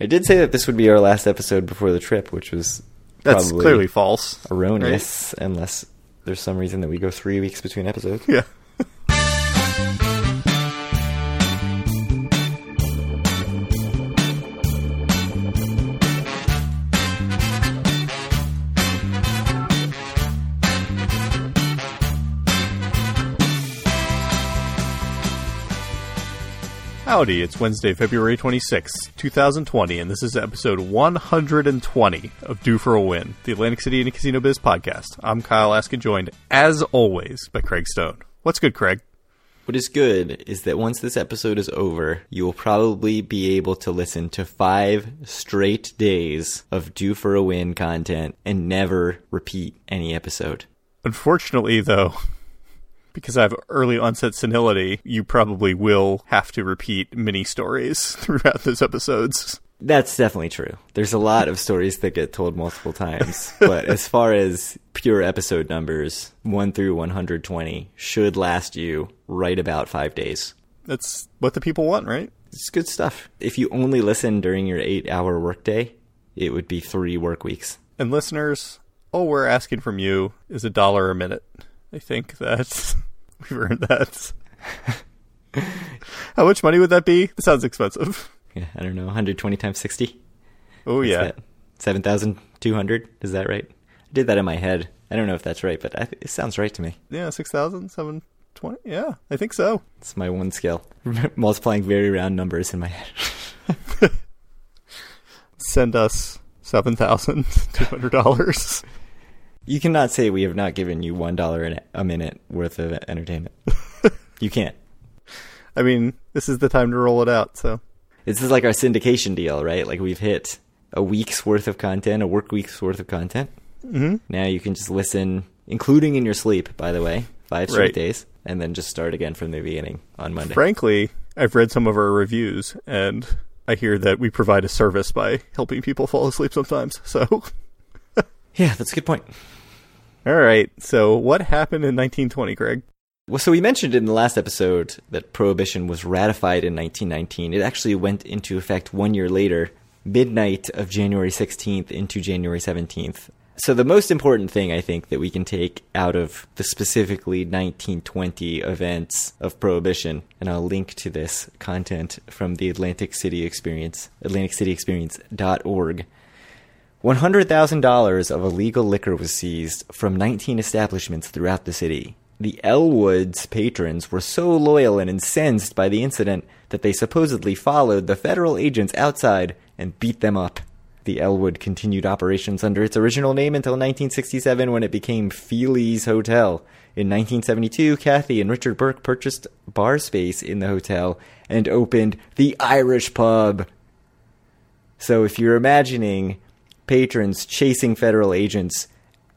I did say that this would be our last episode before the trip, which was That's clearly false. erroneous, unless there's some reason that we go three weeks between episodes. Yeah. Howdy, it's Wednesday, February 26th, 2020, and this is episode 120 of Due for a Win, the Atlantic City and Casino Biz podcast. I'm Kyle Askin, joined, as always, by Craig Stone. What's good, Craig? What is good is that once this episode is over, you will probably be able to listen to five straight days of Due for a Win content and never repeat any episode. Unfortunately, though, because I have early onset senility, you probably will have to repeat many stories throughout those episodes. That's definitely true. There's a lot of stories that get told multiple times, but as far as pure episode numbers, 1 through 120 should last you right about 5 days. That's what the people want, right? It's good stuff. If you only listen during your 8-hour workday, it would be 3 work weeks. And listeners, all we're asking from you is a dollar a minute. I think that We've earned that. How much money would that be? That sounds expensive. Yeah, I don't know. 120 times 60? Oh, yeah. 7,200? Is that right? I did that in my head. I don't know if that's right, but it sounds right to me. Yeah, 6,000, Yeah, I think so. It's my one skill. Multiplying very round numbers in my head. Send us $7,200. You cannot say we have not given you one dollar a minute worth of entertainment. you can't. I mean, this is the time to roll it out. So This is like our syndication deal, right? Like we've hit a week's worth of content, a work week's worth of content. Mhm. Now you can just listen, including in your sleep, by the way, five straight Right. days, and then just start again from the beginning on Monday. frankly, I've read some of our reviews, and I hear that we provide a service by helping people fall asleep sometimes. So, Yeah, that's a good point. all right. So, what happened in 1920, Craig? Well, so we mentioned in the last episode that prohibition was ratified in 1919. It actually went into effect one year later, midnight of January 16th into January 17th. So the most important thing I think that we can take out of the specifically 1920 events of prohibition, and I'll link to this content from the Atlantic City Experience, atlanticcityexperience.org. $100,000 of illegal liquor was seized from 19 establishments throughout the city. The Elwoods patrons were so loyal and incensed by the incident that they supposedly followed the federal agents outside and beat them up. The Elwood continued operations under its original name until 1967 when it became Feely's Hotel. In 1972, Kathy and Richard Burke purchased bar space in the hotel and opened the Irish Pub. So if you're imagining patrons chasing federal agents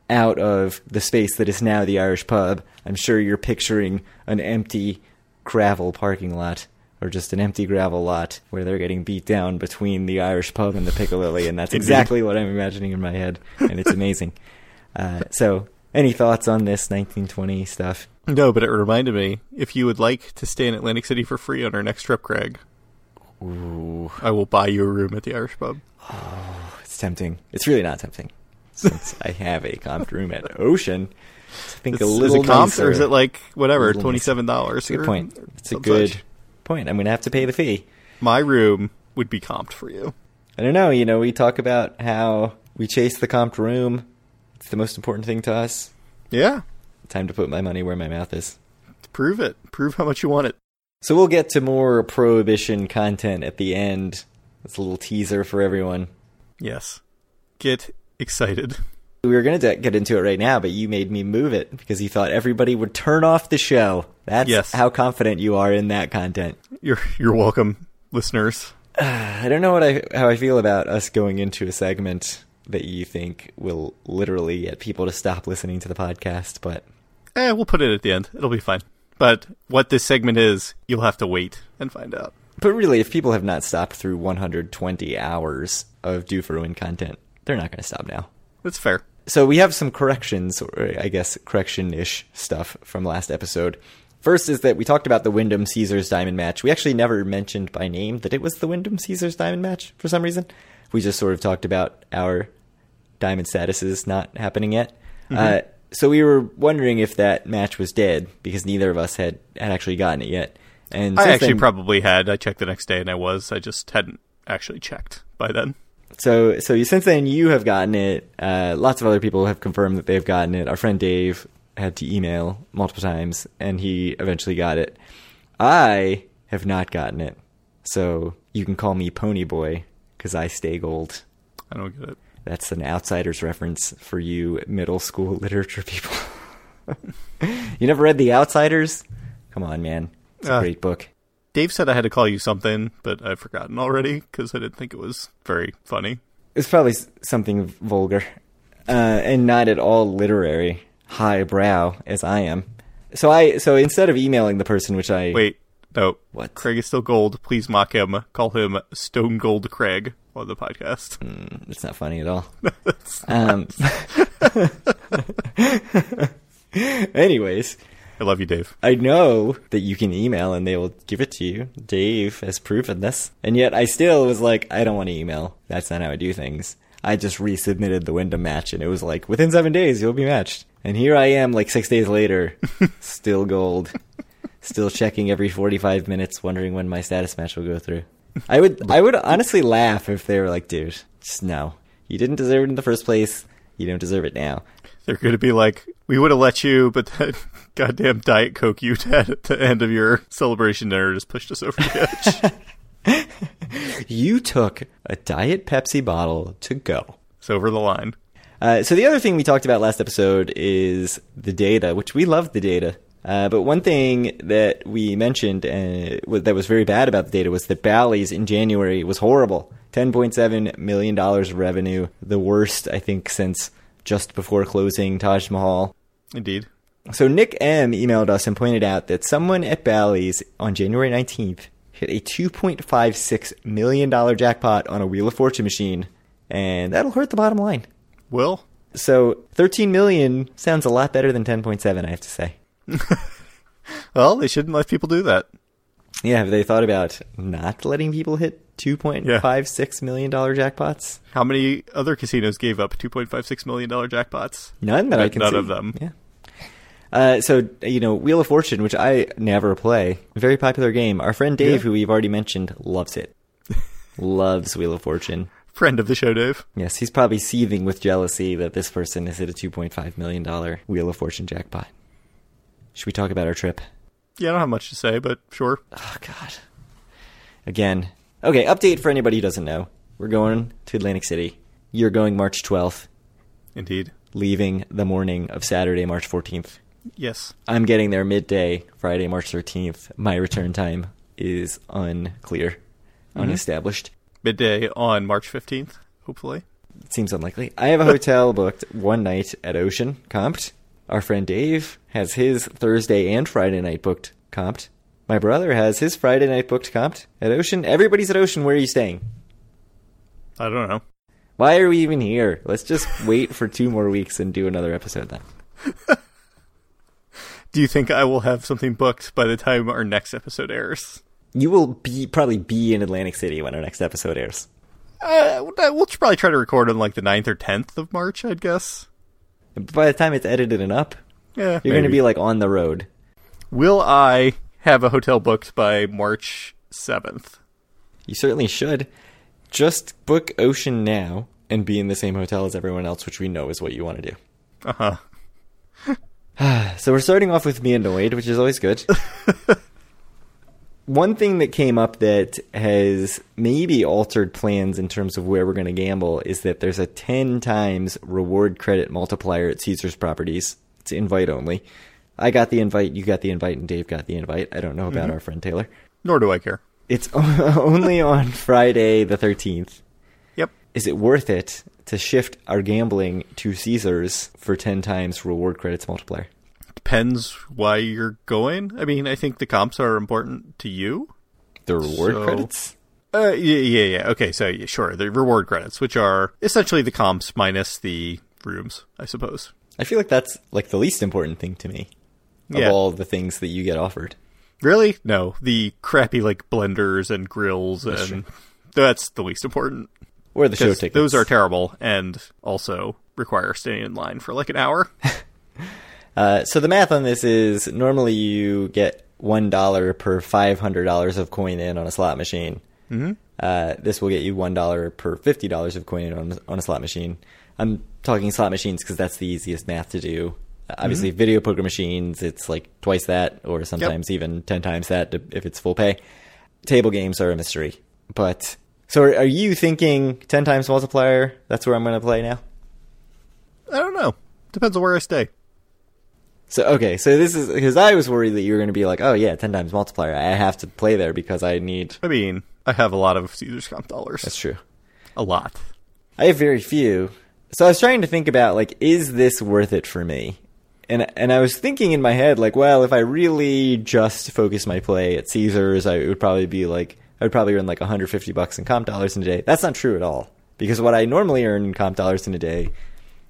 out of the space that is now the Irish pub, I'm sure you're picturing an empty gravel parking lot or just an empty gravel lot where they're getting beat down between the Irish pub and the Piccadilly, and that's exactly what I'm imagining in my head, and it's amazing. uh, so, any thoughts on this 1920 stuff? No, but it reminded me if you would like to stay in Atlantic City for free on our next trip, Craig, Ooh, I will buy you a room at the Irish Pub. It's tempting. It's really not tempting, since I have a comped room at Ocean. I think Is, a little it comped or is it like whatever, twenty seven dollars? It's a good point. It's a good point. I'm going to have to pay the fee. My room would be comped for you. I don't know. You know, we talk about how we chase the comped room. It's the most important thing to us. Yeah, Time to put my money where my mouth is. prove it. Prove how much you want it. So we'll get to more prohibition content at the end. It's a little teaser for everyone. Yes. Get excited. We were going to get into it right now, but you made me move it because you thought everybody would turn off the show. That's Yes. how confident you are in that content. You're you're welcome, listeners. I don't know what I how I feel about us going into a segment that you think will literally get people to stop listening to the podcast, but Eh, we'll put it at the end. It'll be fine. But what this segment is, you'll have to wait and find out. but really, if people have not stopped through 120 hours of Due for Win content, they're not going to stop now. That's fair. So we have some corrections, or I guess correction-ish stuff from last episode. First is that we talked about the Wyndham Caesars Diamond match. We actually never mentioned by name that it was the Wyndham Caesars Diamond match for some reason. We just sort of talked about our diamond statuses not happening yet. Uh, so we were wondering if that match was dead because neither of us had, had actually gotten it yet. And I actually then- probably had. I checked the next day and I was. I just hadn't actually checked by then. So, so since then you have gotten it. Uh, lots of other people have confirmed that they've gotten it. Our friend Dave had to email multiple times, and he eventually got it. I have not gotten it, so you can call me Pony Boy because I stay gold. I don't get it. That's an outsider's reference for you middle school literature people. you never read The Outsiders? Come on, man. It's a Uh, great book. Dave said I had to call you something, but I've forgotten already because I didn't think it was very funny. It's probably something vulgar, uh, and not at all literary, highbrow as I am. So I, so instead of emailing the person, which I Wait, no. What? Craig is still gold. Please mock him. Call him Stone Gold Craig on the podcast. it's not funny at all. um, anyways, I love you, Dave. I know that you can email and they will give it to you. Dave has proven this, and yet I still was like, I don't want to email. That's not how I do things. I just resubmitted the Wyndham match, and it was like within seven days you'll be matched. And here I am, like six days later, still gold, still checking every forty-five minutes, wondering when my status match will go through. I would, I would honestly laugh if they were like, dude, just no, you didn't deserve it in the first place. You don't deserve it now. They're going to be like, we would have let you, but that goddamn Diet Coke you had at the end of your celebration dinner just pushed us over the edge. You took a Diet Pepsi bottle to go. it's over the line. Uh, so the other thing we talked about last episode is the data, which we love the data. Uh, but one thing that we mentioned uh, that was very bad about the data was that Bally's in January was horrible. $10.7 million revenue, the worst, I think, since just before closing Taj Mahal. Indeed. So Nick M emailed us and pointed out that someone at Bally's on January 19th hit a $2.56 million jackpot on a Wheel of Fortune machine, and that'll hurt the bottom line. Will? So 13 million sounds a lot better than 10.7, I have to say. Well, they shouldn't let people do that. Yeah, have they thought about not letting people hit $2.56 million jackpots? How many other casinos gave up $2.56 million jackpots? None that I can none see. of them. Yeah. Uh, so you know, Wheel of Fortune, which I never play, very popular game. Our friend Dave, Yeah. who we've already mentioned, loves it. Loves Wheel of Fortune. Friend of the show, Dave. Yes, he's probably seething with jealousy that this person has hit a $2.5 million Wheel of Fortune jackpot. Should we talk about our trip? Yeah, I don't have much to say, but sure. Oh God. Again. Okay, update for anybody who doesn't know. We're going to Atlantic City. You're going March 12th, Indeed. leaving the morning of Saturday, March 14th. Yes. I'm getting there midday, Friday, March 13th. My return time is unclear, mm-hmm. unestablished. Midday on March 15th, hopefully. It seems unlikely. I have a hotel booked one night at Ocean, comped. Our friend Dave has his Thursday and Friday night booked, comped. My brother has his Friday night booked, comped at Ocean. Everybody's at Ocean. Where are you staying? I don't know. Why are we even here? Let's just wait for two more weeks and do another episode then. Do you think I will have something booked by the time our next episode airs? You will be probably be in Atlantic City when our next episode airs. Uh, we'll probably try to record on like the 9th or 10th of March, I'd guess. But by the time it's edited and up, Yeah, you're going to be like on the road. Will I have a hotel booked by March 7th? You certainly should. Just book Ocean now and be in the same hotel as everyone else, which we know is what you want to do. Uh huh. So we're starting off with me annoyed, which is always good. One thing that came up that has maybe altered plans in terms of where we're going to gamble is that there's a 10 times reward credit multiplier at Caesar's properties. It's invite only. I got the invite, you got the invite, and Dave got the invite. I don't know about mm-hmm. our friend Taylor. Nor do I care. It's only on Friday the 13th. Yep. Is it worth it to shift our gambling to Caesars for 10 times reward credits multiplier? Depends why you're going. I mean, I think the comps are important to you. The reward So- credits? Uh, yeah, yeah, yeah. Okay, so yeah, sure. The reward credits, which are essentially the comps minus the rooms, I suppose. I feel like that's like the least important thing to me. of Yeah. all the things that you get offered. Really? No, the crappy like blenders and grills and that's the least important. Or the show tickets. Those are terrible and also require staying in line for like an hour. Uh, so the math on this is normally you get one dollar per five hundred dollars of coin in on a slot machine. Mm-hmm. Uh, this will get you one dollar per fifty dollars of coin in on on a slot machine. I'm talking slot machines because that's the easiest math to do. Uh, Obviously, video poker machines, it's like twice that, or sometimes even ten times that if it's full pay. Table games are a mystery, but so are, are you thinking ten times multiplier? That's where I'm going to play now. I don't know. Depends on where I stay. So okay, so this is because I was worried that you were going to be like, oh yeah, ten times multiplier. I have to play there because I need. I mean, I have a lot of Caesar's comp dollars. That's true. a lot. I have very few. So I was trying to think about like, is this worth it for me? And and I was thinking in my head like, well, if I really just focus my play at Caesars, I it would probably be like I would probably earn like 150 bucks in comp dollars in a day. That's not true at all because what I normally earn in comp dollars in a day,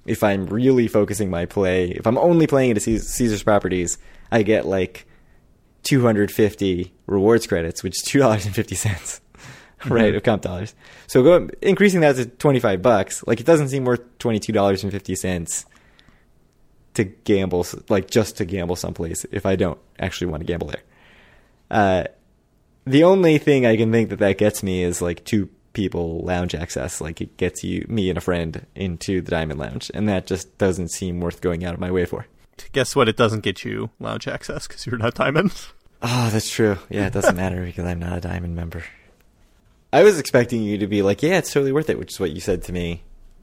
if I'm really focusing my play, if I'm only playing at a Caes- Caesars properties, I get like 250 rewards credits, which is two dollars and fifty cents, right, of comp dollars. So go increasing that to 25 bucks, like it doesn't seem worth 22 dollars and fifty cents to gamble, like just to gamble someplace if I don't actually want to gamble there. Uh, the only thing I can think that that gets me is like two people lounge access. Like it gets you, me and a friend, into the Diamond Lounge, and that just doesn't seem worth going out of my way for. Guess what? It doesn't get you lounge access because you're not diamond. Oh, that's true. Yeah, it doesn't matter because I'm not a Diamond member. I was expecting you to be like, yeah, it's totally worth it, which is what you said to me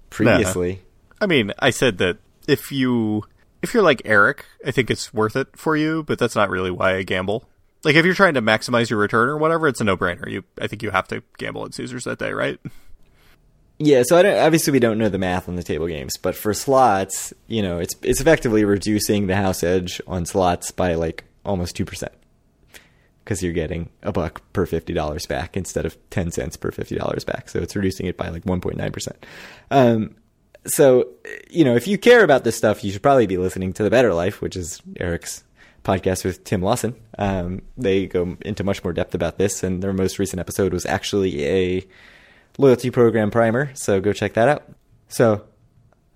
previously. I mean, I said that if you if you're like Eric, I think it's worth it for you, but that's not really why I gamble. Like if you're trying to maximize your return or whatever, it's a no-brainer. You I think you have to gamble at Caesars that day, right? Yeah, so obviously we don't know the math on the table games, but for slots, you know, it's it's effectively reducing the house edge on slots by like almost two percent because you're getting a buck per fifty dollars back instead of ten cents per fifty dollars back. So it's reducing it by like one point nine percent. Um, so you know, if you care about this stuff, you should probably be listening to the Better Life, which is Eric's podcast with Tim Lawson. Um, they go into much more depth about this, and their most recent episode was actually a loyalty program primer, so go check that out. So,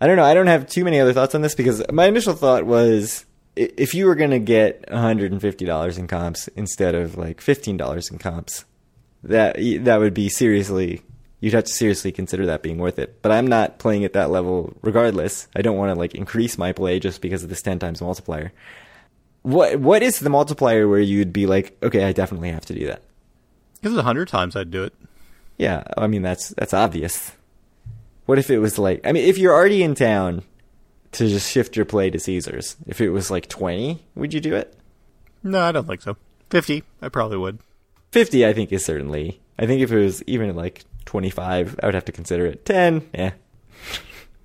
I don't know. I don't have too many other thoughts on this because my initial thought was if you were going to get $150 in comps instead of like $15 in comps, that that would be seriously you'd have to seriously consider that being worth it. But I'm not playing at that level regardless. I don't want to like increase my play just because of this 10 times multiplier. What what is the multiplier where you'd be like, okay, I definitely have to do that? Because a hundred times, I'd do it. Yeah, I mean that's that's obvious. What if it was like I mean if you're already in town to just shift your play to Caesars, if it was like 20, would you do it? No, I don't think so. Fifty, I probably would. 50 I think is certainly. I think if it was even like 25, I would have to consider it. 10, yeah.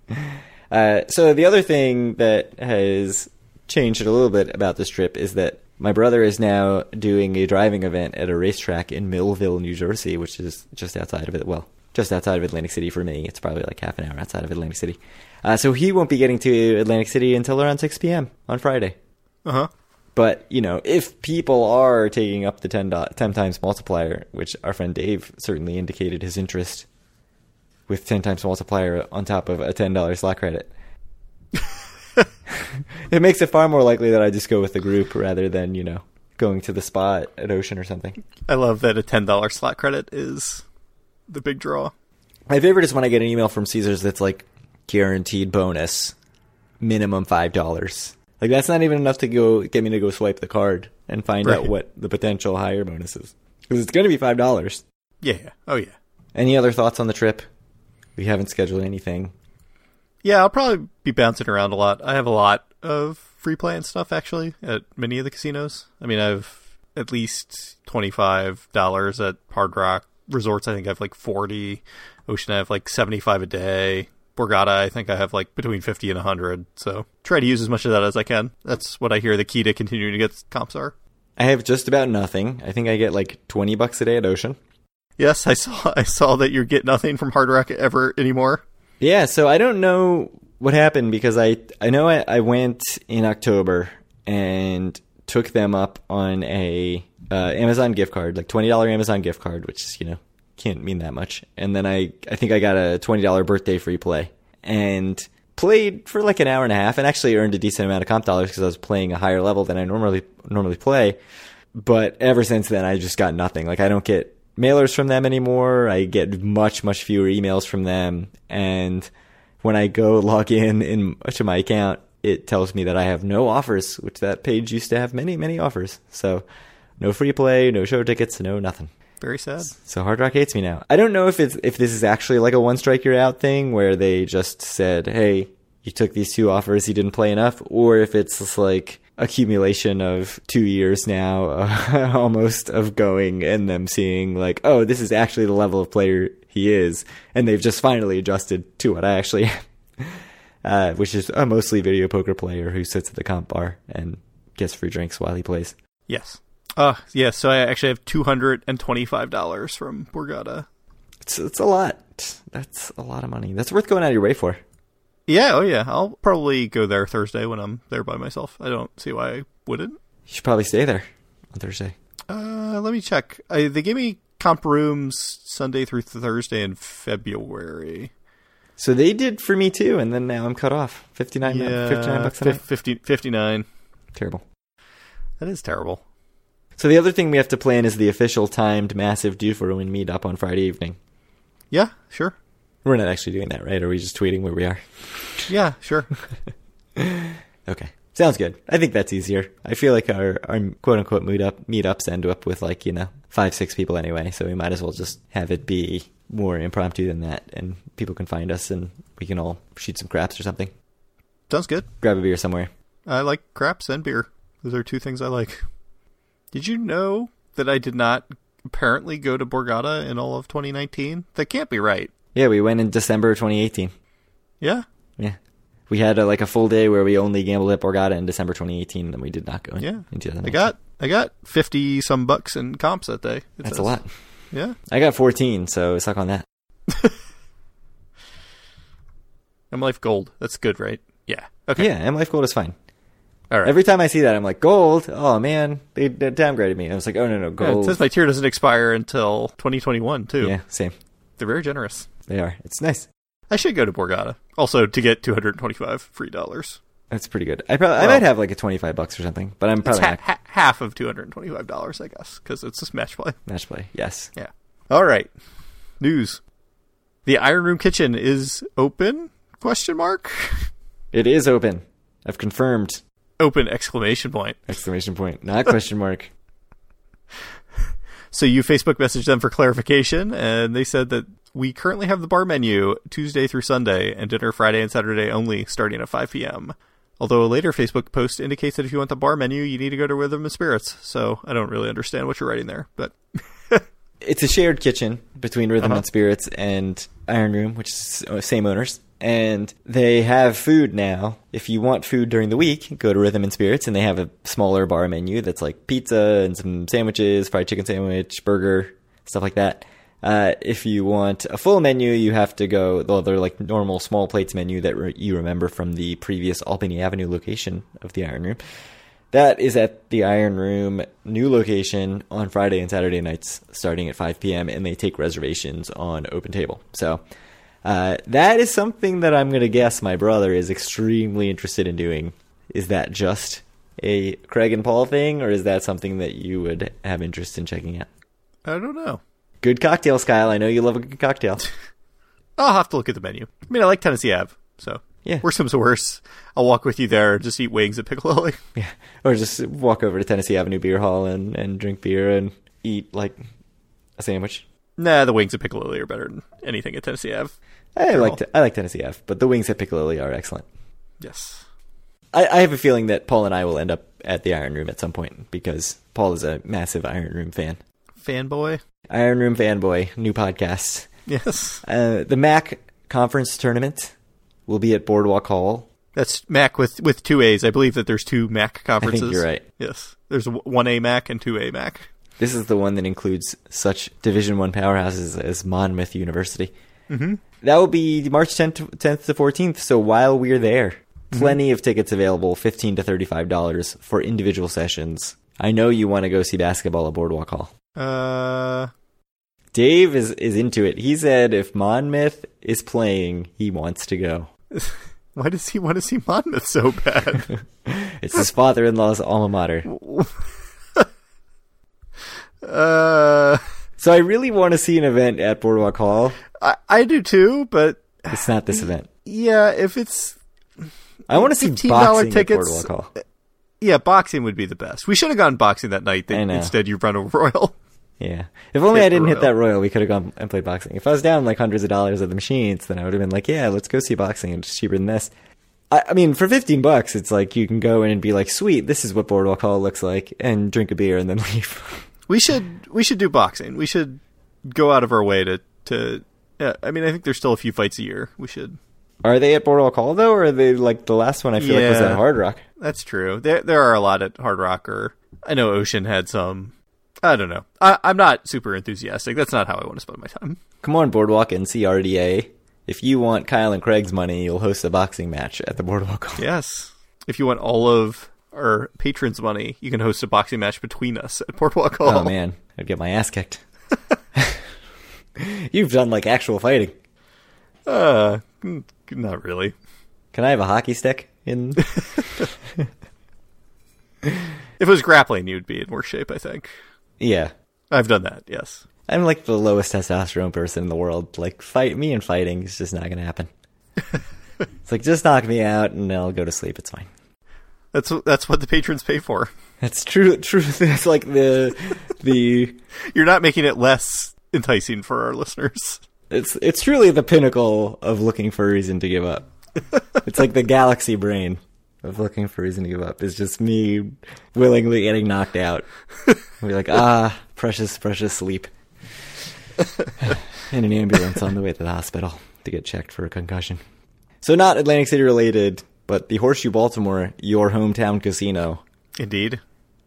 uh, so the other thing that has changed it a little bit about this trip is that my brother is now doing a driving event at a racetrack in Millville, New Jersey, which is just outside of it. Well, just outside of Atlantic City for me. It's probably like half an hour outside of Atlantic City. Uh, so he won't be getting to Atlantic City until around 6 p.m. on Friday. Uh huh. But you know, if people are taking up the 10, do- 10 times multiplier, which our friend Dave certainly indicated his interest with ten times multiplier on top of a ten dollar slot credit, it makes it far more likely that I just go with the group rather than you know going to the spot at Ocean or something. I love that a ten dollar slot credit is the big draw. My favorite is when I get an email from Caesars that's like guaranteed bonus, minimum five dollars. Like that's not even enough to go get me to go swipe the card and find out what the potential higher bonus is because it's going to be five dollars. Yeah. yeah. Oh yeah. Any other thoughts on the trip? We haven't scheduled anything. Yeah, I'll probably be bouncing around a lot. I have a lot of free play and stuff actually at many of the casinos. I mean, I've at least twenty five dollars at Hard Rock Resorts. I think I have like forty. Ocean, I have like seventy five a day. Borgata, I think I have like between fifty and hundred. So try to use as much of that as I can. That's what I hear the key to continuing to get comps are. I have just about nothing. I think I get like twenty bucks a day at Ocean. Yes, I saw. I saw that you get nothing from Hard Rock ever anymore. Yeah, so I don't know what happened because I I know I, I went in October and took them up on a uh, Amazon gift card, like twenty dollar Amazon gift card, which is you know can't mean that much. And then I I think I got a twenty dollar birthday free play and played for like an hour and a half and actually earned a decent amount of comp dollars because I was playing a higher level than I normally normally play. But ever since then, I just got nothing. Like I don't get mailers from them anymore. I get much much fewer emails from them, and when I go log in in to my account, it tells me that I have no offers, which that page used to have many many offers. So no free play, no show tickets, no nothing. Very sad. So Hard Rock hates me now. I don't know if it's if this is actually like a one strike you're out thing where they just said, "Hey, you took these two offers, you didn't play enough," or if it's just like accumulation of two years now, uh, almost of going and them seeing like, "Oh, this is actually the level of player he is," and they've just finally adjusted to what I actually am. Uh, which is a mostly video poker player who sits at the comp bar and gets free drinks while he plays. Yes. Uh, yeah, so I actually have $225 from Borgata. It's it's a lot. That's a lot of money. That's worth going out of your way for. Yeah, oh yeah. I'll probably go there Thursday when I'm there by myself. I don't see why I wouldn't. You should probably stay there on Thursday. Uh, let me check. I, they gave me comp rooms Sunday through Thursday in February. So they did for me too, and then now I'm cut off. 59, Yeah, 59 bucks a night. 50, 59. Terrible. That is terrible. So the other thing we have to plan is the official timed massive Due for Win meetup on Friday evening. Yeah, sure. We're not actually doing that, right? Are we just tweeting where we are? Yeah, sure. Okay. Sounds good. I think that's easier. I feel like our, our quote unquote meetup meetups end up with like, you know, five, six people anyway, so we might as well just have it be more impromptu than that and people can find us and we can all shoot some craps or something. Sounds good. Grab a beer somewhere. I like craps and beer. Those are two things I like. Did you know that I did not apparently go to Borgata in all of 2019? That can't be right. Yeah, we went in December 2018. Yeah? Yeah. We had a, like a full day where we only gambled at Borgata in December 2018 and then we did not go in, Yeah. in 2019. I got I got 50 some bucks in comps that day. That's says. a lot. Yeah. I got 14, so suck on that. M Life Gold. That's good, right? Yeah. Okay. Yeah, M Life Gold is fine. All right. Every time I see that, I'm like, gold? Oh man, they, they downgraded me. I was like, oh no, no, Yeah, it gold. says my tier doesn't expire until 2021 too. yeah, same. They're very generous. They are. It's nice. I should go to Borgata also to get 225 free dollars. That's pretty good. I probably, I might have like a 25 bucks or something, but I'm probably ha- ha- half of 225 dollars, I guess, because it's just match play. match play. Yes. Yeah. All right. News. The Iron Room Kitchen is open? Question mark. It is open. I've confirmed. Open exclamation point. Exclamation point. Not question mark. So you Facebook messaged them for clarification, and they said that we currently have the bar menu Tuesday through Sunday and dinner Friday and Saturday only, starting at 5 p.m. Although a later Facebook post indicates that if you want the bar menu, you need to go to Rhythm and Spirits. So I don't really understand what you're writing there, but It's a shared kitchen between Rhythm Uh-huh. and Spirits and Iron Room, which is uh, same owners. And they have food now. If you want food during the week, go to Rhythm and Spirits, and they have a smaller bar menu that's like pizza and some sandwiches, fried chicken sandwich, burger, stuff like that. Uh, if you want a full menu, you have to go the other like normal small plates menu that re- you remember from the previous Albany Avenue location of the Iron Room. That is at the Iron Room new location on Friday and Saturday nights starting at 5 p.m. and they take reservations on Open Table. So uh, that is something that I'm going to guess my brother is extremely interested in doing. Is that just a Craig and Paul thing or is that something that you would have interest in checking out? I don't know. Good cocktails, Kyle. I know you love a good cocktail. I'll have to look at the menu. I mean, I like Tennessee Ave, so Yeah. worst comes to worst, I'll walk with you there and just eat wings at Piccolo. Yeah. Or just walk over to Tennessee Avenue Beer Hall and, and drink beer and eat like a sandwich. nah, the wings at Piccolo are better than anything at Tennessee Ave. I like I like Tennessee Ave, but the wings at Piccolo are excellent. Yes. I, I have a feeling that Paul and I will end up at the Iron Room at some point because Paul is a massive Iron Room fan. Fanboy. Iron Room fanboy, new podcast. Yes. Uh, the MAAC conference tournament will be at Boardwalk Hall. That's Mac with with two A's. I believe that there's two Mac conferences. you're right. Yes. There's one A Mac and two A Mac. This is the one that includes such Division One powerhouses as Monmouth University. Mm-hmm. That will be March 10th, 10th to 14th. So while we're there, Plenty of tickets available, fifteen to thirty-five dollars for individual sessions. I know you want to go see basketball at Boardwalk Hall. Uh, Dave is is into it. He said if Monmouth is playing, he wants to go. why does he want to see Monmouth so bad? It's his father-in-law's alma mater. uh, So I really want to see an event at Boardwalk Hall. I, I do too, but It's not this event. yeah, if it's I want to see $15 boxing tickets. at Boardwalk Hall. Uh, yeah, boxing would be the best. We should have gone boxing that night. Instead, you run a royal. Yeah. If only Hit I didn't hit that Royal, we could have gone and played boxing. If I was down like hundreds of dollars at the machines, then I would have been like, yeah, let's go see boxing. It's cheaper than this. I, I mean, for 15 bucks, it's like you can go in and be like, sweet, this is what Boardwalk Hall looks like, and drink a beer and then leave. We should we should do boxing. We should go out of our way to to. Yeah, I mean, I think there's still a few fights a year. We should. are they at Boardwalk Hall, though, or are they like the last one I feel like was at Hard Rock? That's true. There there are a lot at Hard Rock, or I know Ocean had some. I don't know. I, I'm not super enthusiastic. That's not how I want to spend my time. Come on, Boardwalk and CRDA. If you want Kyle and Craig's money, you'll host a boxing match at the Boardwalk. Yes. If you want all of our patrons' money, you can host a boxing match between us at Boardwalk Hall. Oh, man. I'd get my ass kicked. You've done like actual fighting. Uh, not really. Can I have a hockey stick in? If it was grappling, you'd be in worse shape. I think. yeah. I've done that. Yes. I'm like the lowest testosterone person in the world. Like fight me and fighting is just not gonna happen. it's like just knock me out and I'll go to sleep. It's fine. That's that's what the patrons pay for. That's true. True. That's like the the. You're not making it less enticing for our listeners. It's it's truly the pinnacle of looking for a reason to give up. It's like the galaxy brain of looking for a reason to give up. It's just me willingly getting knocked out. Be like, ah, precious, precious sleep. In an ambulance on the way to the hospital to get checked for a concussion. So not Atlantic City related, but the Horseshoe Baltimore, your hometown casino, Indeed.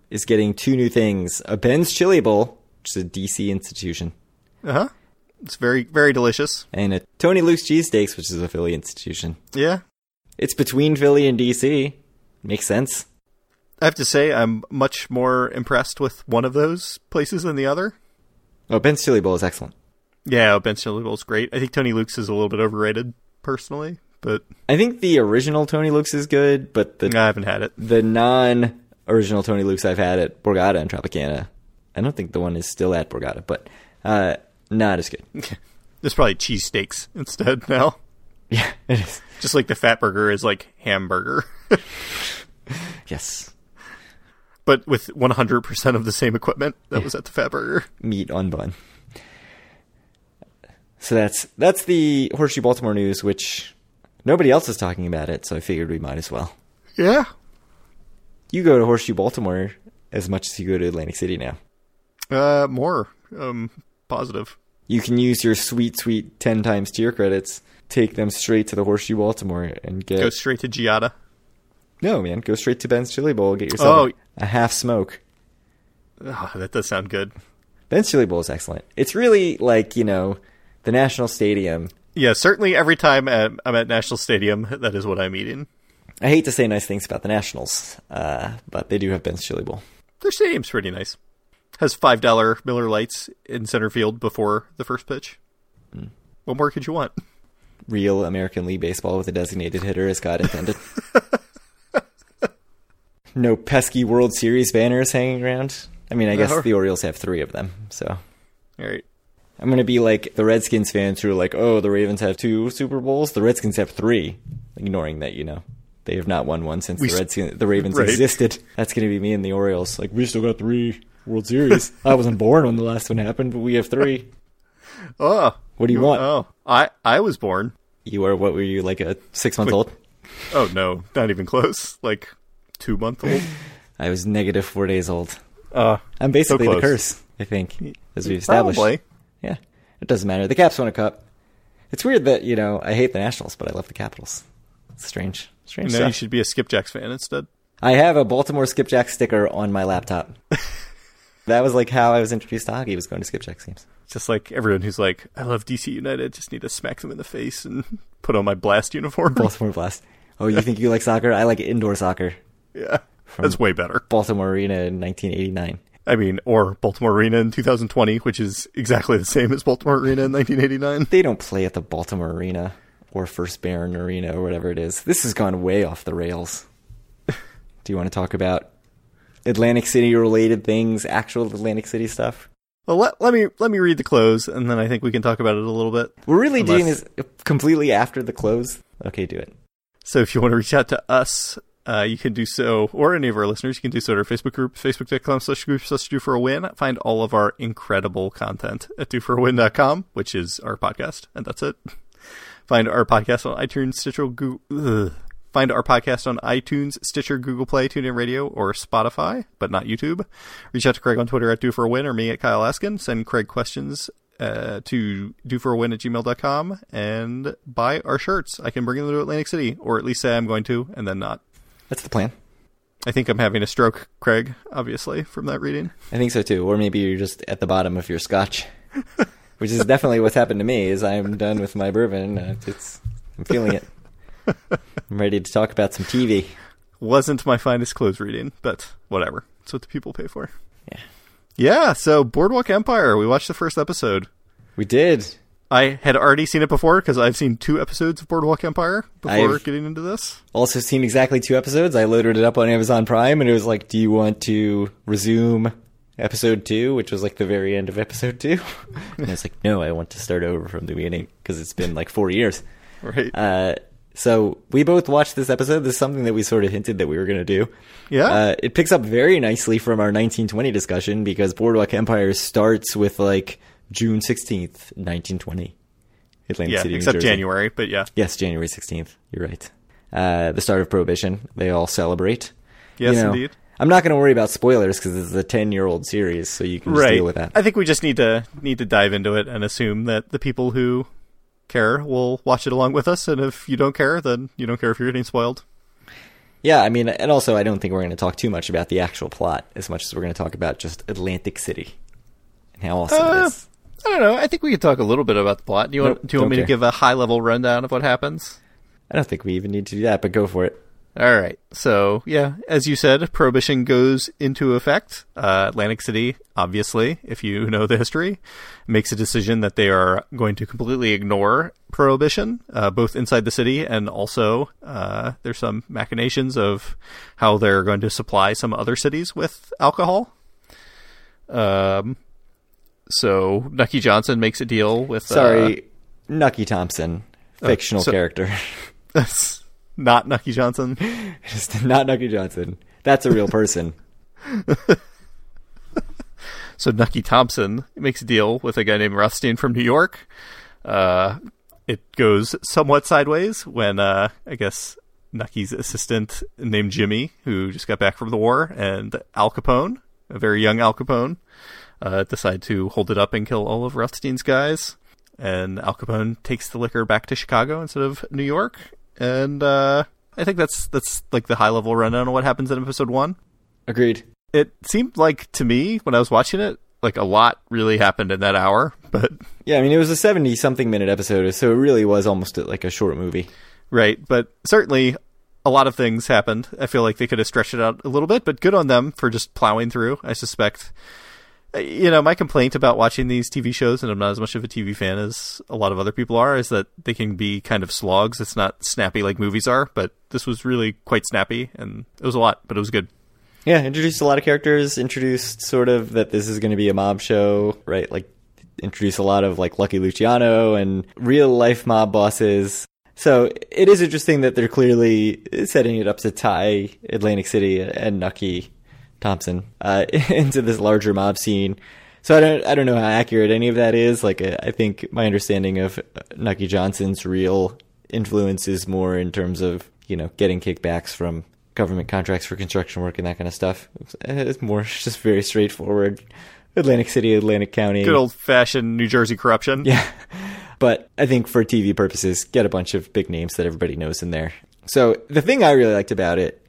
is getting two new things: a Ben's Chili Bowl, which is a DC institution, Uh huh. It's very very delicious. and a Tony Luke's Cheesesteaks, which is a Philly institution. Yeah. It's between Philly and DC. Makes sense. I have to say, I'm much more impressed with one of those places than the other. Oh, Ben's Chili Bowl is excellent. Yeah, Ben's Chili Bowl is great. I think Tony Luke's is a little bit overrated, personally, but I think the original Tony Luke's is good, but the I haven't had it. the non original Tony Luke's I've had at Borgata and Tropicana. I don't think the one is still at Borgata, but uh, not as good. There's probably cheesesteaks instead now. Yeah, it is. Just like the Fatburger is like hamburger, Yes, but with 100% of the same equipment that was at the Fatburger. meat on bun. So that's that's the Horseshoe Baltimore news, which nobody else is talking about it. So I figured we might as well. Yeah. You go to Horseshoe Baltimore as much as you go to Atlantic City now. Uh, more um positive. You can use your sweet, sweet 10 times tier credits, take them straight to the Horseshoe Baltimore, and get. Go straight to Giada. no, man, go straight to Ben's Chili Bowl, get yourself Oh. a half smoke. Oh, that does sound good. Ben's Chili Bowl is excellent. It's really like, you know, the National Stadium. Yeah, certainly every time I'm at National Stadium, that is what I'm eating. I hate to say nice things about the Nationals, uh, but they do have Ben's Chili Bowl. Their stadium's pretty nice. Has five dollar Miller Lights in center field before the first pitch. What more could you want? Real American League Baseball with a designated hitter as God intended. no pesky World Series banners hanging around. I mean, I guess Uh-huh. the Orioles have three of them, so. All right. I'm gonna be like the Redskins fans who are like, "Oh, the Ravens have two Super Bowls. The Redskins have three. Ignoring that, you know, they have not won one since We the Redskins, the Ravens Right. existed. That's gonna be me and the Orioles. Like, we still got three World Series. I wasn't born when the last one happened, but we have three. Oh, What do you want? Oh, I I was born. You are what were you like a six month old? Oh no, not even close. Like two month old. I was negative four days old. Uh, I'm basically the curse. I think, as we've established. probably. Yeah, it doesn't matter. The Caps won a cup. It's weird that you know I hate the Nationals, but I love the Capitals. It's strange, strange No, stuff. you should be a Skipjacks fan instead. I have a Baltimore Skipjack sticker on my laptop. that was like how I was introduced to hockey. Was going to Skipjack games. Just like everyone who's like, I love DC United, just need to smack them in the face and put on my blast uniform. Baltimore Blast. Oh, you think you like soccer? I like indoor soccer. Yeah, that's way better. Baltimore Arena in 1989. I mean, or Baltimore Arena in 2020, which is exactly the same as Baltimore Arena in 1989. They don't play at the Baltimore Arena or First Mariner Arena or whatever it is. This has gone way off the rails. Do you want to talk about Atlantic City related things, actual Atlantic City stuff? Well, let, let me let me read the close, and then I think we can talk about it a little bit. We're really Unless- doing this completely after the close. Okay, do it. So if you want to reach out to us, uh, you can do so, or any of our listeners, you can do so at our Facebook group, facebook.com slash group slash due for a win. Find all of our incredible content at dueforawin.com, which is our podcast, and that's it. Find our podcast on iTunes, Stitcher, Google, ugh. Find our podcast on iTunes, Stitcher, Google Play, TuneIn Radio, or Spotify, but not YouTube. Reach out to Craig on Twitter at Due For A Win or me at Kyle Askin. Send Craig questions uh, to dueforawin at gmail.com and buy our shirts. I can bring them to Atlantic City, or at least say I'm going to, and then not. That's the plan. I think I'm having a stroke, Craig, obviously, from that reading. I think so too. Or maybe you're just at the bottom of your scotch, which is definitely what's happened to me. Is I'm done with my bourbon. Uh, it's I'm feeling it. I'm ready to talk about some TV. Wasn't my finest clothes reading, but whatever. It's what the people pay for. Yeah. Yeah, so Boardwalk Empire, we watched the first episode. We did. I had already seen it before because I've seen two episodes of Boardwalk Empire before I've- getting into this. Also seen exactly two episodes. I loaded it up on Amazon Prime, and it was like, "Do you want to resume episode two, which was like the very end of episode two? and I was like, "No, I want to start over from the beginning because it's been like four years." Right. Uh, so we both watched this episode. This is something that we sort of hinted that we were going to do. Yeah. Uh, it picks up very nicely from our 1920 discussion because Boardwalk Empire starts with like June 16th, 1920. Atlantic yeah, City, except. January, but yeah. Yes, January 16th. You're right. Uh, the start of Prohibition. They all celebrate. Yes, You know, indeed. I'm not going to worry about spoilers because this is a 10 year old series, so you can just Right. deal with that. I think we just need to need to dive into it and assume that the people who care will watch it along with us, and if you don't care, then you don't care if you're getting spoiled. Yeah, I mean, and also I don't think we're going to talk too much about the actual plot as much as we're going to talk about just Atlantic City and how awesome Uh, it is. I don't know. I think we could talk a little bit about the plot. Do you want Nope, do you want me to give a high level rundown of what happens? I don't think we even need to do that, but go for it. All right. So, yeah, as you said, prohibition goes into effect. Uh, Atlantic City, obviously, if you know the history, makes a decision that they are going to completely ignore prohibition, uh, both inside the city and also uh, there's some machinations of how they're going to supply some other cities with alcohol. Um, so Nucky Johnson makes a deal with. Sorry, Nucky Thompson, fictional Uh, so- character. uh, not Nucky Johnson. Just not Nucky Johnson. That's a real person. So Nucky Thompson makes a deal with a guy named Rothstein from New York. Uh, it goes somewhat sideways when uh, I guess Nucky's assistant named Jimmy, who just got back from the war, and Al Capone, a very young Al Capone, uh, decide to hold it up and kill all of Rothstein's guys. And Al Capone takes the liquor back to Chicago instead of New York. And uh, I think that's that's like the high level rundown of what happens in episode one Agreed. it seemed like to me when I was watching it, like a lot really happened in that hour. But Yeah, I mean, it was a 70 something minute episode, so it really was almost like a short movie. right, but certainly a lot of things happened. I feel like they could have stretched it out a little bit, but good on them for just plowing through. I suspect. You know, my complaint about watching these TV shows, and I'm not as much of a TV fan as a lot of other people are, is that they can be kind of slogs. It's not snappy like movies are, but this was really quite snappy, and it was a lot, but it was good. Yeah, introduced a lot of characters, introduced sort of that this is going to be a mob show, right? Like, introduce a lot of like Lucky Luciano and real life mob bosses. So it is interesting that they're clearly setting it up to tie Atlantic City and Nucky Thompson uh, into this larger mob scene. So I don't, I don't know how accurate any of that is. Like, uh, I think my understanding of Nucky Johnson's real influence is more in terms of you know getting kickbacks from government contracts for construction work and that kind of stuff. It's more just very straightforward. Atlantic City, Atlantic County. Good old fashioned New Jersey corruption. Yeah. But I think for TV purposes, get a bunch of big names that everybody knows in there. So the thing I really liked about it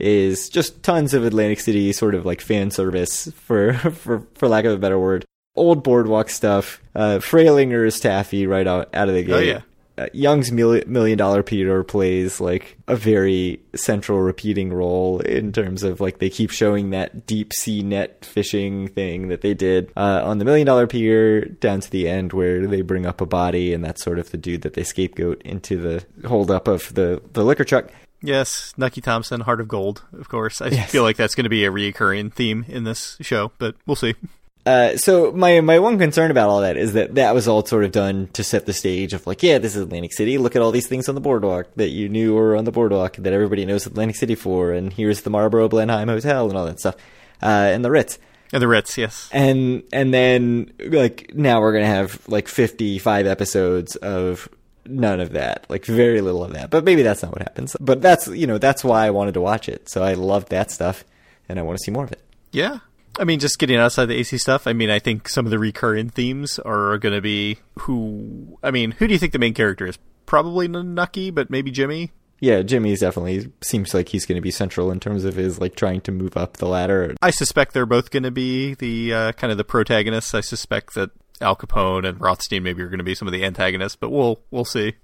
is just tons of Atlantic City sort of like fan service for for for lack of a better word. Old boardwalk stuff. Uh Fralinger's taffy right out, out of the gate. Oh, yeah. uh, Young's Mil- Million Dollar Pier plays like a very central repeating role in terms of like they keep showing that deep sea net fishing thing that they did uh, on the Million Dollar Pier down to the end where they bring up a body and that's sort of the dude that they scapegoat into the holdup of the the liquor truck. Yes, Nucky Thompson, Heart of Gold, of course. I Yes. feel like that's going to be a reoccurring theme in this show, but we'll see. Uh, so my my one concern about all that is that that was all sort of done to set the stage of like, yeah, this is Atlantic City. Look at all these things on the boardwalk that you knew were on the boardwalk that everybody knows Atlantic City for, and here's the Marlborough Blenheim Hotel and all that stuff, uh, and the Ritz. And the Ritz, yes. And and then like now we're gonna have like fifty five episodes of none of that, like very little of that. But maybe that's not what happens. But that's you know that's why I wanted to watch it. So I loved that stuff, and I want to see more of it. Yeah. I mean, just getting outside the AC stuff, I mean, I think some of the recurring themes are going to be who. I mean, who do you think the main character is? Probably Nucky, but maybe Jimmy. Yeah, Jimmy's definitely seems like he's going to be central in terms of his like trying to move up the ladder. I suspect they're both going to be the uh, kind of the protagonists. I suspect that Al Capone and Rothstein maybe are going to be some of the antagonists, but we'll we'll see.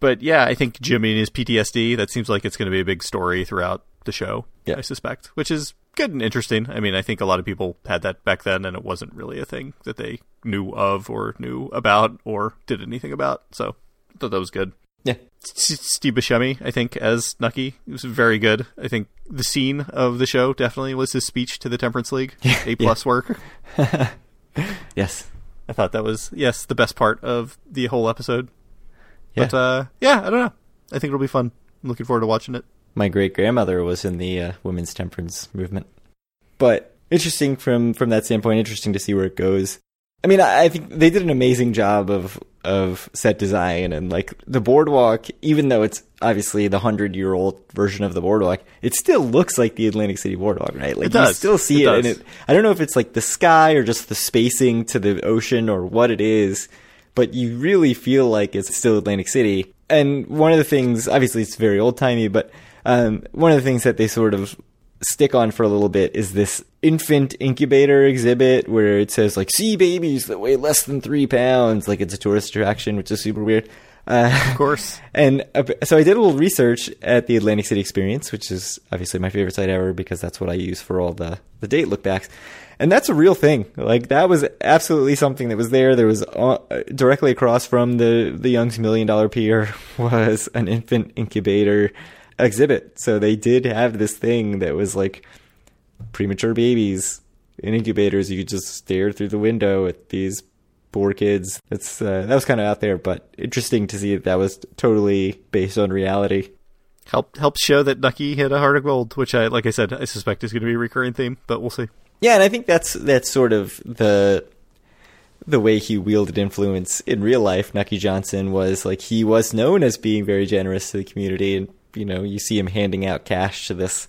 But yeah, I think Jimmy and his PTSD. That seems like it's going to be a big story throughout the show. Yeah. I suspect, which is good and interesting. I mean, I think a lot of people had that back then, and it wasn't really a thing that they knew of or knew about or did anything about. So I thought that was good. Yeah, Steve Buscemi, I think, as Nucky, it was very good. I think the scene of the show definitely was his speech to the Temperance League. A plus work. yes, I thought that was yes the best part of the whole episode. Yeah. But uh, yeah, I don't know. I think it'll be fun. I'm looking forward to watching it. my great grandmother was in the uh, women's temperance movement. But interesting from from that standpoint. Interesting to see where it goes. I mean, I, I think they did an amazing job of of set design and like the boardwalk. Even though it's obviously the hundred year old version of the boardwalk, it still looks like the Atlantic City boardwalk, right? Like you still see It it, and it. I don't know if it's like the sky or just the spacing to the ocean or what it is, but you really feel like it's still Atlantic City. And one of the things, obviously, it's very old timey, but um, one of the things that they sort of stick on for a little bit is this infant incubator exhibit where it says like see babies that weigh less than three pounds, like it's a tourist attraction, which is super weird. Uh, Of course. and uh, so I did a little research at the Atlantic City Experience, which is obviously my favorite site ever because that's what I use for all the, the date look backs. And that's a real thing. Like that was absolutely something that was there. There was uh, directly across from the the Young's Million Dollar Pier was an infant incubator exhibit. So they did have this thing that was like premature babies in incubators. You could just stare through the window at these poor kids. It's uh, that was kind of out there, but interesting to see that that was totally based on reality. Help helps show that Nucky hit a heart of gold, which I like I said, I suspect is going to be a recurring theme, but we'll see. Yeah, and I think that's that's sort of the the way he wielded influence in real life. Nucky Johnson was like he was known as being very generous to the community, and you know you see him handing out cash to this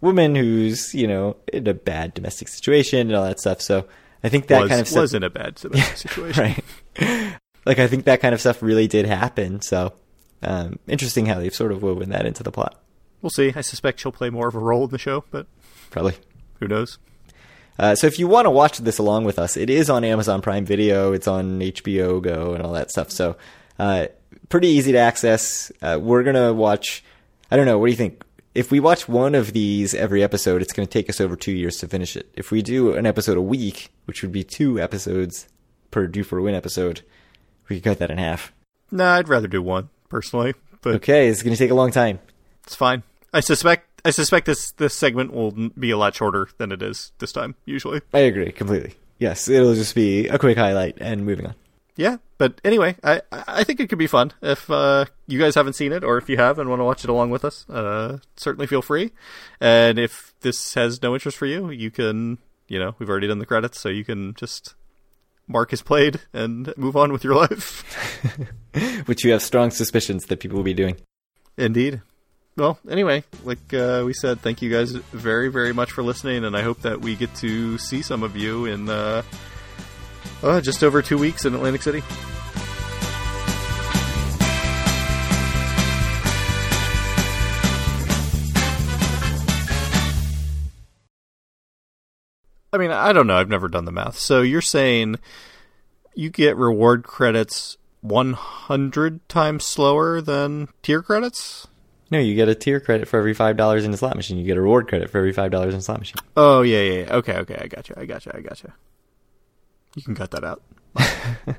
woman who's you know in a bad domestic situation and all that stuff. So I think that was, kind of stuff, was in a bad domestic situation. right. like I think that kind of stuff really did happen. So um, interesting how they've sort of woven that into the plot. We'll see. I suspect she'll play more of a role in the show, but Probably. who knows? Uh, so if you want to watch this along with us, it is on Amazon Prime Video. It's on HBO Go and all that stuff. So uh, pretty easy to access. Uh, we're gonna watch. I don't know. What do you think? If we watch one of these every episode, it's going to take us over two years to finish it. If we do an episode a week, which would be two episodes per due for a win episode, we could cut that in half. Nah, I'd rather do one personally, but Okay, it's going to take a long time. it's fine. I suspect I suspect this this segment will be a lot shorter than it is this time usually. I agree completely. Yes, it'll just be a quick highlight and moving on. Yeah, but anyway, I I think it could be fun if uh, you guys haven't seen it, or if you have and want to watch it along with us. Uh, certainly feel free. And if this has no interest for you, you can you know we've already done the credits, so you can just mark as played and move on with your life. Which you have strong suspicions that people will be doing. Indeed. Well, anyway, like uh, we said, thank you guys very, very much for listening, and I hope that we get to see some of you in uh, just over two weeks in Atlantic City. I mean, I don't know. I've never done the math. So you're saying you get reward credits 100 times slower than tier credits? No, you get a tier credit for every five dollars in a slot machine. You get a reward credit for every five dollars in a slot machine. Oh yeah, yeah, yeah. Okay, okay, I got you. I got you. I got you. You can cut that out.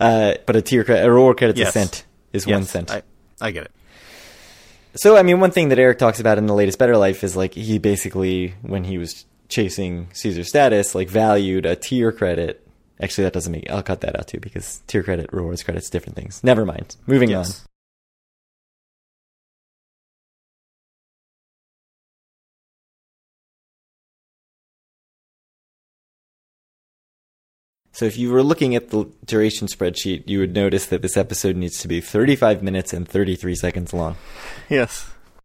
Uh, but a tier credit, a reward credit's Yes. a cent is Yes, one cent. I, I get it. So, I mean, one thing that Eric talks about in the latest Better Life is like he basically, when he was chasing Caesar status, like valued a tier credit. Actually, that doesn't make. I'll cut that out too because tier credit, rewards credits, different things. Never mind. Moving on. Yes. So, if you were looking at the duration spreadsheet, you would notice that this episode needs to be 35 minutes and 33 seconds long. Yes.